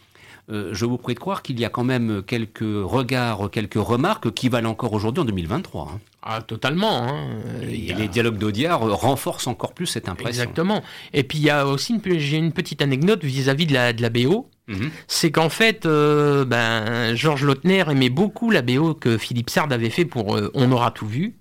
euh, je vous prie de croire qu'il y a quand même quelques regards, quelques remarques qui valent encore aujourd'hui en 2023. Hein. Ah, totalement. Hein. Et les dialogues d'Audiard renforcent encore plus cette impression. Exactement. Et puis il y a aussi une, j'ai une petite anecdote vis-à-vis de la, de la BO. Mhm. C'est qu'en fait, euh, ben, Georges Lautner aimait beaucoup la BO que Philippe Sard avait fait pour euh, On aura tout vu.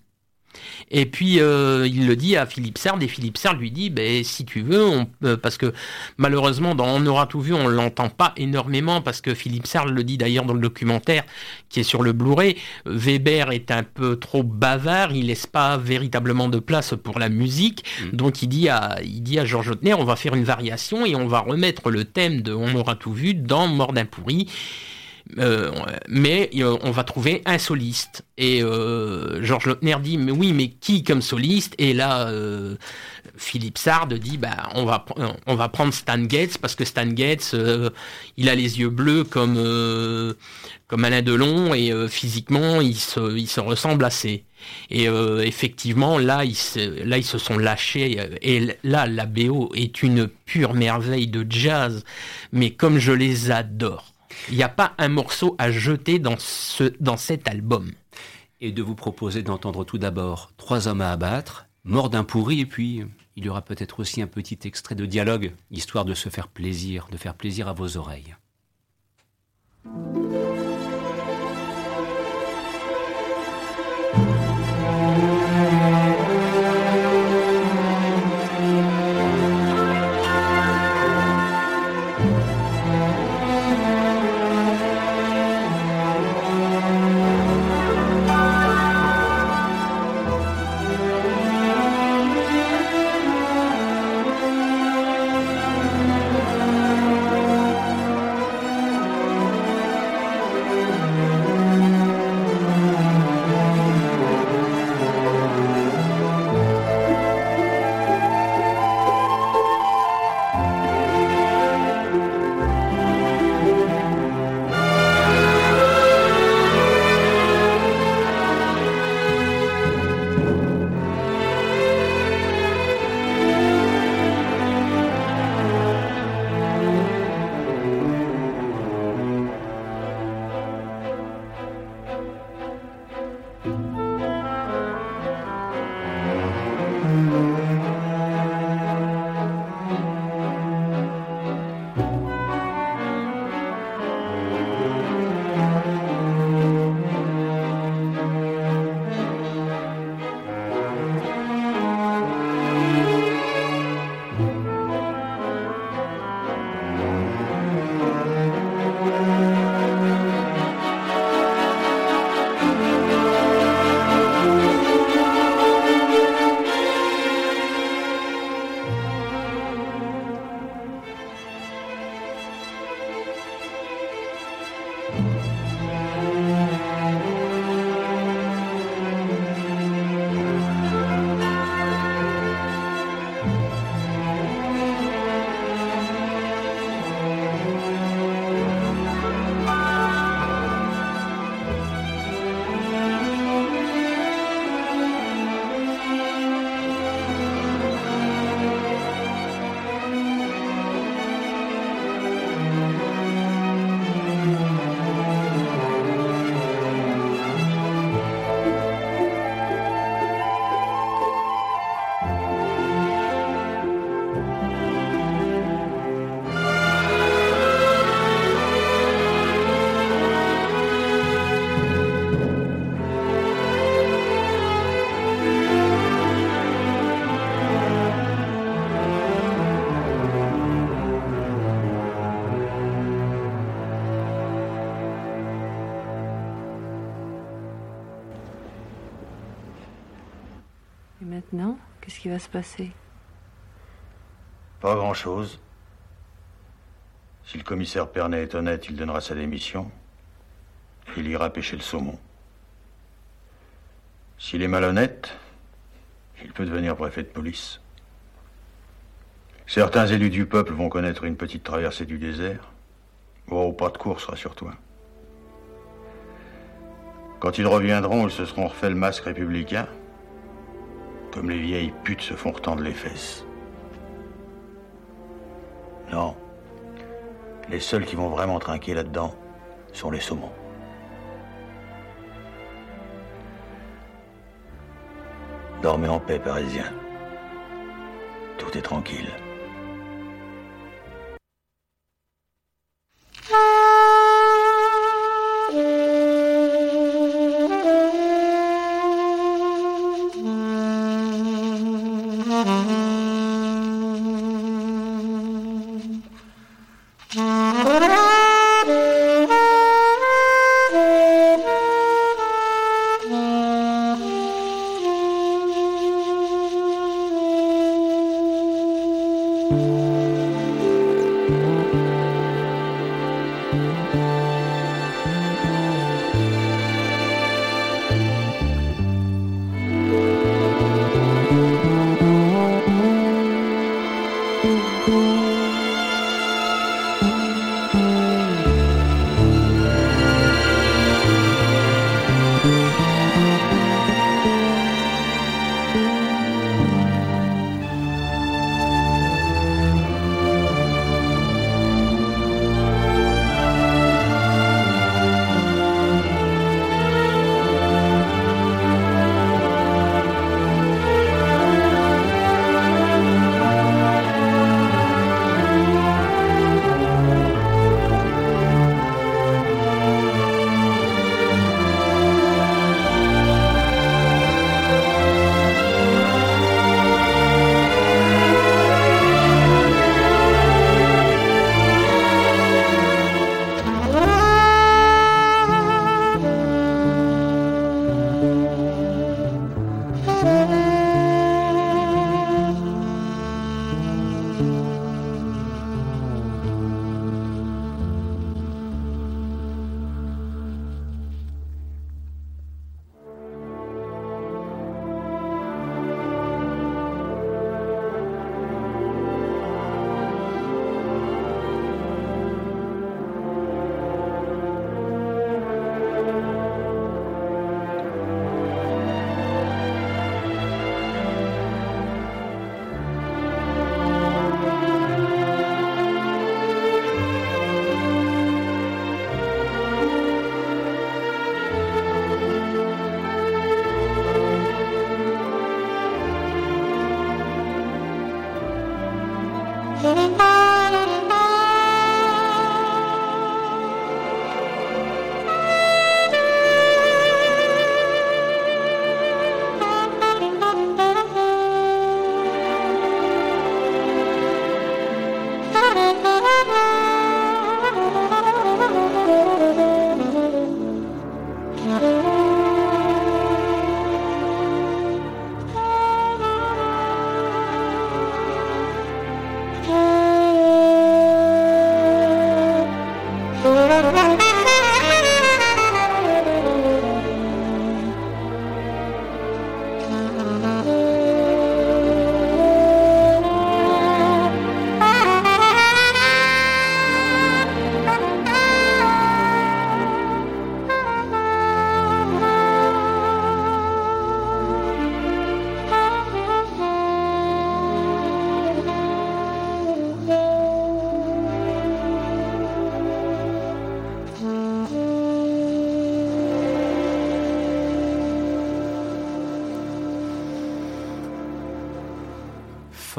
Et puis euh, il le dit à Philippe Sard et Philippe Sard lui dit ben si tu veux on, parce que malheureusement dans On aura tout vu on l'entend pas énormément parce que Philippe Sard le dit d'ailleurs dans le documentaire qui est sur le Blu-ray Weber est un peu trop bavard il laisse pas véritablement de place pour la musique mm. donc il dit à il dit à Georges Lautner on va faire une variation et on va remettre le thème de On aura tout vu dans Mort d'un pourri euh, mais euh, on va trouver un soliste. Et euh, Georges Lautner dit, mais oui, mais qui comme soliste? Et là, Philippe Sard dit, bah, on, va, on va prendre Stan Getz, parce que Stan Getz, il a les yeux bleus comme, comme Alain Delon, et physiquement, il se, il se ressemble assez. Et effectivement, là ils, se, là, ils se sont lâchés. Et là, la BO est une pure merveille de jazz, mais comme je les adore. Il n'y a pas un morceau à jeter dans, ce, dans cet album. Et de vous proposer d'entendre tout d'abord Trois hommes à abattre, Mort d'un pourri, et puis il y aura peut-être aussi un petit extrait de dialogue, histoire de se faire plaisir, de faire plaisir à vos oreilles. Va se passer? Pas grand-chose. Si le commissaire Pernet est honnête, il donnera sa démission. Et il ira pêcher le saumon. S'il est malhonnête, il peut devenir préfet de police. Certains élus du peuple vont connaître une petite traversée du désert. Oh, pas de course, rassure-toi. Quand ils reviendront, ils se seront refait le masque républicain, comme les vieilles putes se font retendre les fesses. Non. Les seuls qui vont vraiment trinquer là-dedans sont les saumons. Dormez en paix, Parisiens. Tout est tranquille.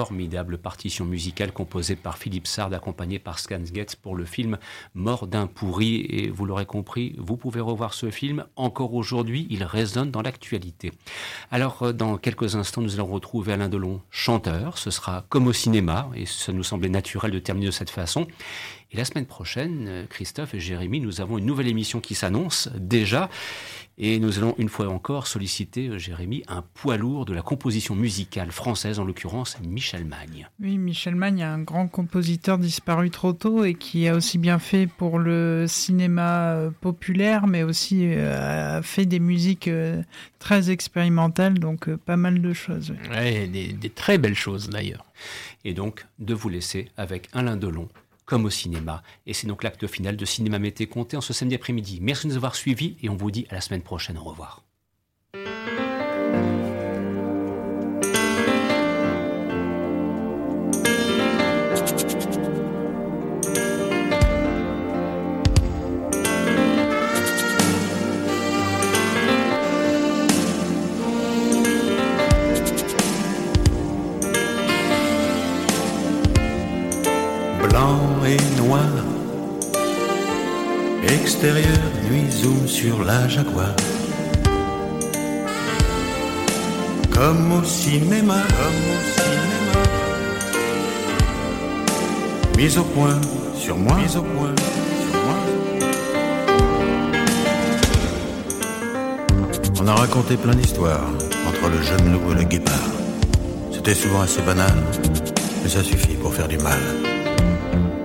Formidable partition musicale composée par Philippe Sard, accompagné par Scans Getz pour le film Mort d'un pourri. Et vous l'aurez compris, vous pouvez revoir ce film. Encore aujourd'hui, il résonne dans l'actualité. Alors, euh, dans quelques instants, nous allons retrouver Alain Delon, chanteur. Ce sera comme au cinéma, et ça nous semblait naturel de terminer de cette façon. Et la semaine prochaine, Christophe et Jérémy, nous avons une nouvelle émission qui s'annonce déjà. Et nous allons une fois encore solliciter, euh, Jérémy, un poids lourd de la composition musicale française, en l'occurrence Michel Magne. Oui, Michel Magne, un grand compositeur disparu trop tôt et qui a aussi bien fait pour le cinéma euh, populaire, mais aussi euh, a fait des musiques très expérimentales, donc pas mal de choses. Oui. des, des très belles choses d'ailleurs. Et donc, de vous laisser avec Alain Delon comme au cinéma. Et c'est donc l'acte final de Cinéma Mété compté en ce samedi après-midi. Merci de nous avoir suivis et on vous dit à la semaine prochaine. Au revoir. Sur la Jaguar. Comme au cinéma, comme au cinéma. Mise au point sur moi, sur moi. On a raconté plein d'histoires entre le jeune loup et le guépard. C'était souvent assez banal, mais ça suffit pour faire du mal.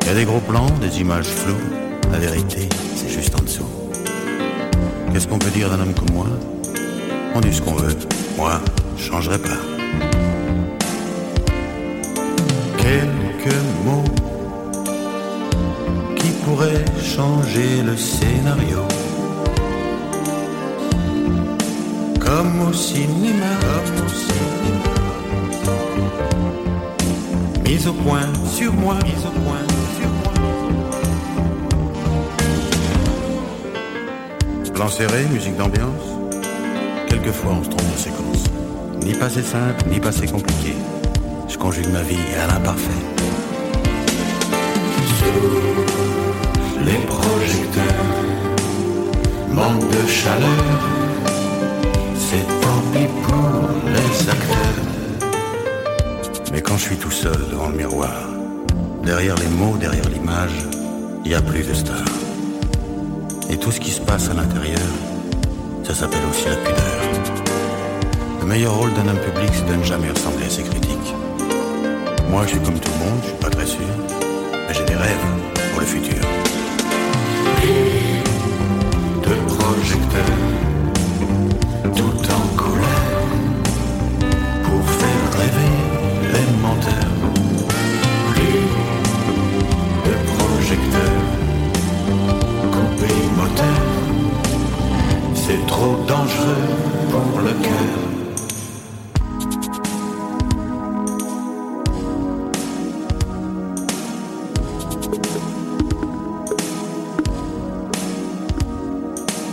Il y a des gros plans, des images floues, la vérité, c'est juste en dessous. Qu'est-ce qu'on peut dire d'un homme comme moi? On dit ce qu'on veut. Moi, je changerai pas. Quelques mots qui pourraient changer le scénario. Comme au cinéma, comme au. Mise au point sur moi, mise au point sur moi. Plan serré, musique d'ambiance. Quelquefois on se trompe de séquence. Ni passé simple, ni passé compliqué. Je conjugue ma vie à l'imparfait. Les projecteurs, manque de chaleur. C'est tant pis pour les acteurs. Mais quand je suis tout seul devant le miroir, derrière les mots, derrière l'image, il n'y a plus de stars. Et tout ce qui se passe à l'intérieur, ça s'appelle aussi la pudeur. Le meilleur rôle d'un homme public, c'est de ne jamais ressembler à ses critiques. Moi, je suis comme tout le monde, je suis pas très sûr, mais j'ai des rêves pour le futur. De projecteurs, trop dangereux pour le cœur.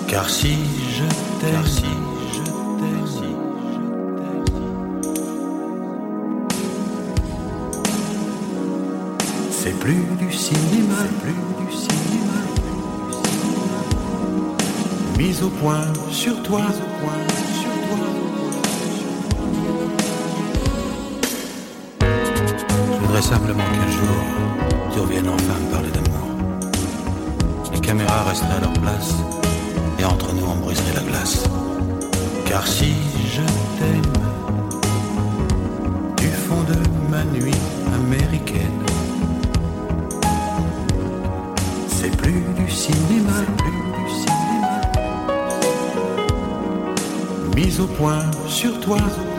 Car si je t'aime, si je si c'est plus du cinéma, plus du cinéma. Mise au point sur toi. Je voudrais simplement qu'un jour, tu reviennes enfin me parler d'amour. Les caméras resteraient à leur place, et entre nous on briserait la glace. Car si sur